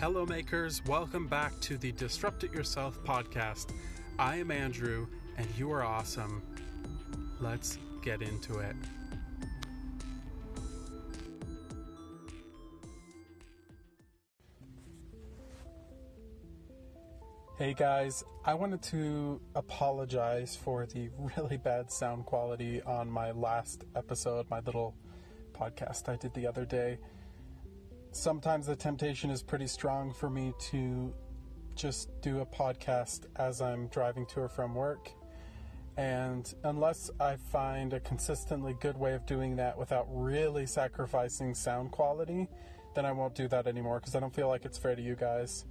Hello, makers. Welcome back to the Disrupt It Yourself podcast. I am Andrew, and you are awesome. Let's get into it. Hey guys, I wanted to apologize for the really bad sound quality on my last episode, my little podcast I did the other day sometimes the temptation is pretty strong for me to just do a podcast as I'm driving to or from work. And unless I find a consistently good way of doing that without really sacrificing sound quality, then I won't do that anymore because I don't feel like it's fair to you guys.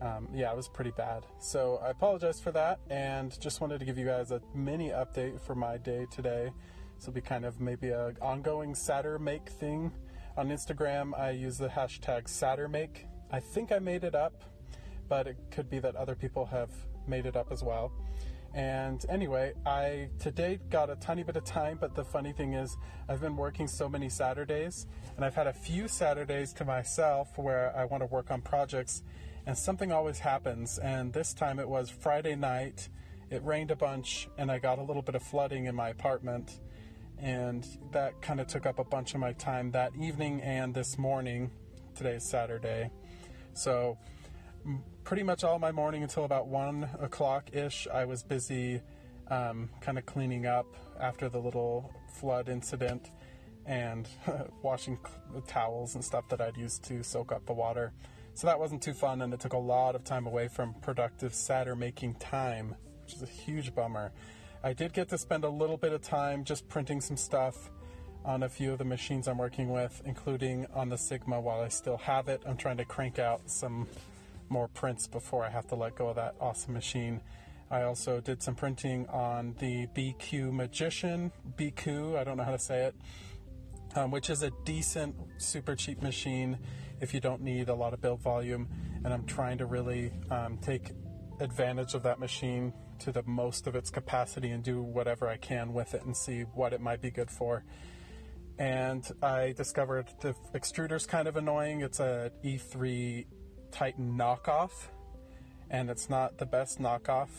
Um, yeah, it was pretty bad. So I apologize for that and just wanted to give you guys a mini update for my day today. This will be kind of maybe a ongoing sadder Make thing on Instagram, I use the hashtag Sattermake. I think I made it up, but it could be that other people have made it up as well. And anyway, I today got a tiny bit of time, but the funny thing is, I've been working so many Saturdays, and I've had a few Saturdays to myself where I want to work on projects, and something always happens. And this time it was Friday night, it rained a bunch, and I got a little bit of flooding in my apartment and that kind of took up a bunch of my time that evening and this morning. Today is Saturday. So, pretty much all my morning until about 1 o'clock ish, I was busy um, kind of cleaning up after the little flood incident and washing the towels and stuff that I'd used to soak up the water. So that wasn't too fun, and it took a lot of time away from productive Saturn making time, which is a huge bummer. I did get to spend a little bit of time just printing some stuff on a few of the machines I'm working with, including on the Sigma while I still have it. I'm trying to crank out some more prints before I have to let go of that awesome machine. I also did some printing on the BQ Magician, BQ, I don't know how to say it, um, which is a decent, super cheap machine if you don't need a lot of build volume. And I'm trying to really um, take advantage of that machine to the most of its capacity and do whatever I can with it and see what it might be good for. And I discovered the extruder's kind of annoying. It's a E3D Titan knockoff, and it's not the best knockoff.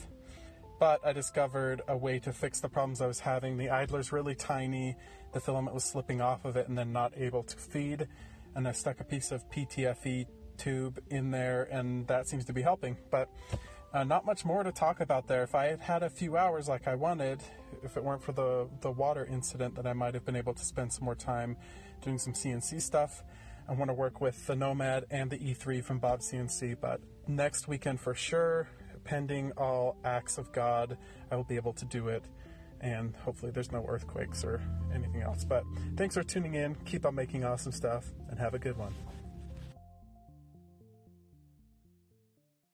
But I discovered a way to fix the problems I was having. The idler's really tiny, the filament was slipping off of it and then not able to feed. And I stuck a piece of PTFE tube in there, and that seems to be helping. But uh, not much more to talk about there. If I had had a few hours like I wanted, if it weren't for the, the water incident, that I might have been able to spend some more time doing some CNC stuff. I want to work with the Nomad and the E3 from Bob CNC, but next weekend for sure, pending all acts of God, I will be able to do it. And hopefully, there's no earthquakes or anything else. But thanks for tuning in. Keep on making awesome stuff and have a good one.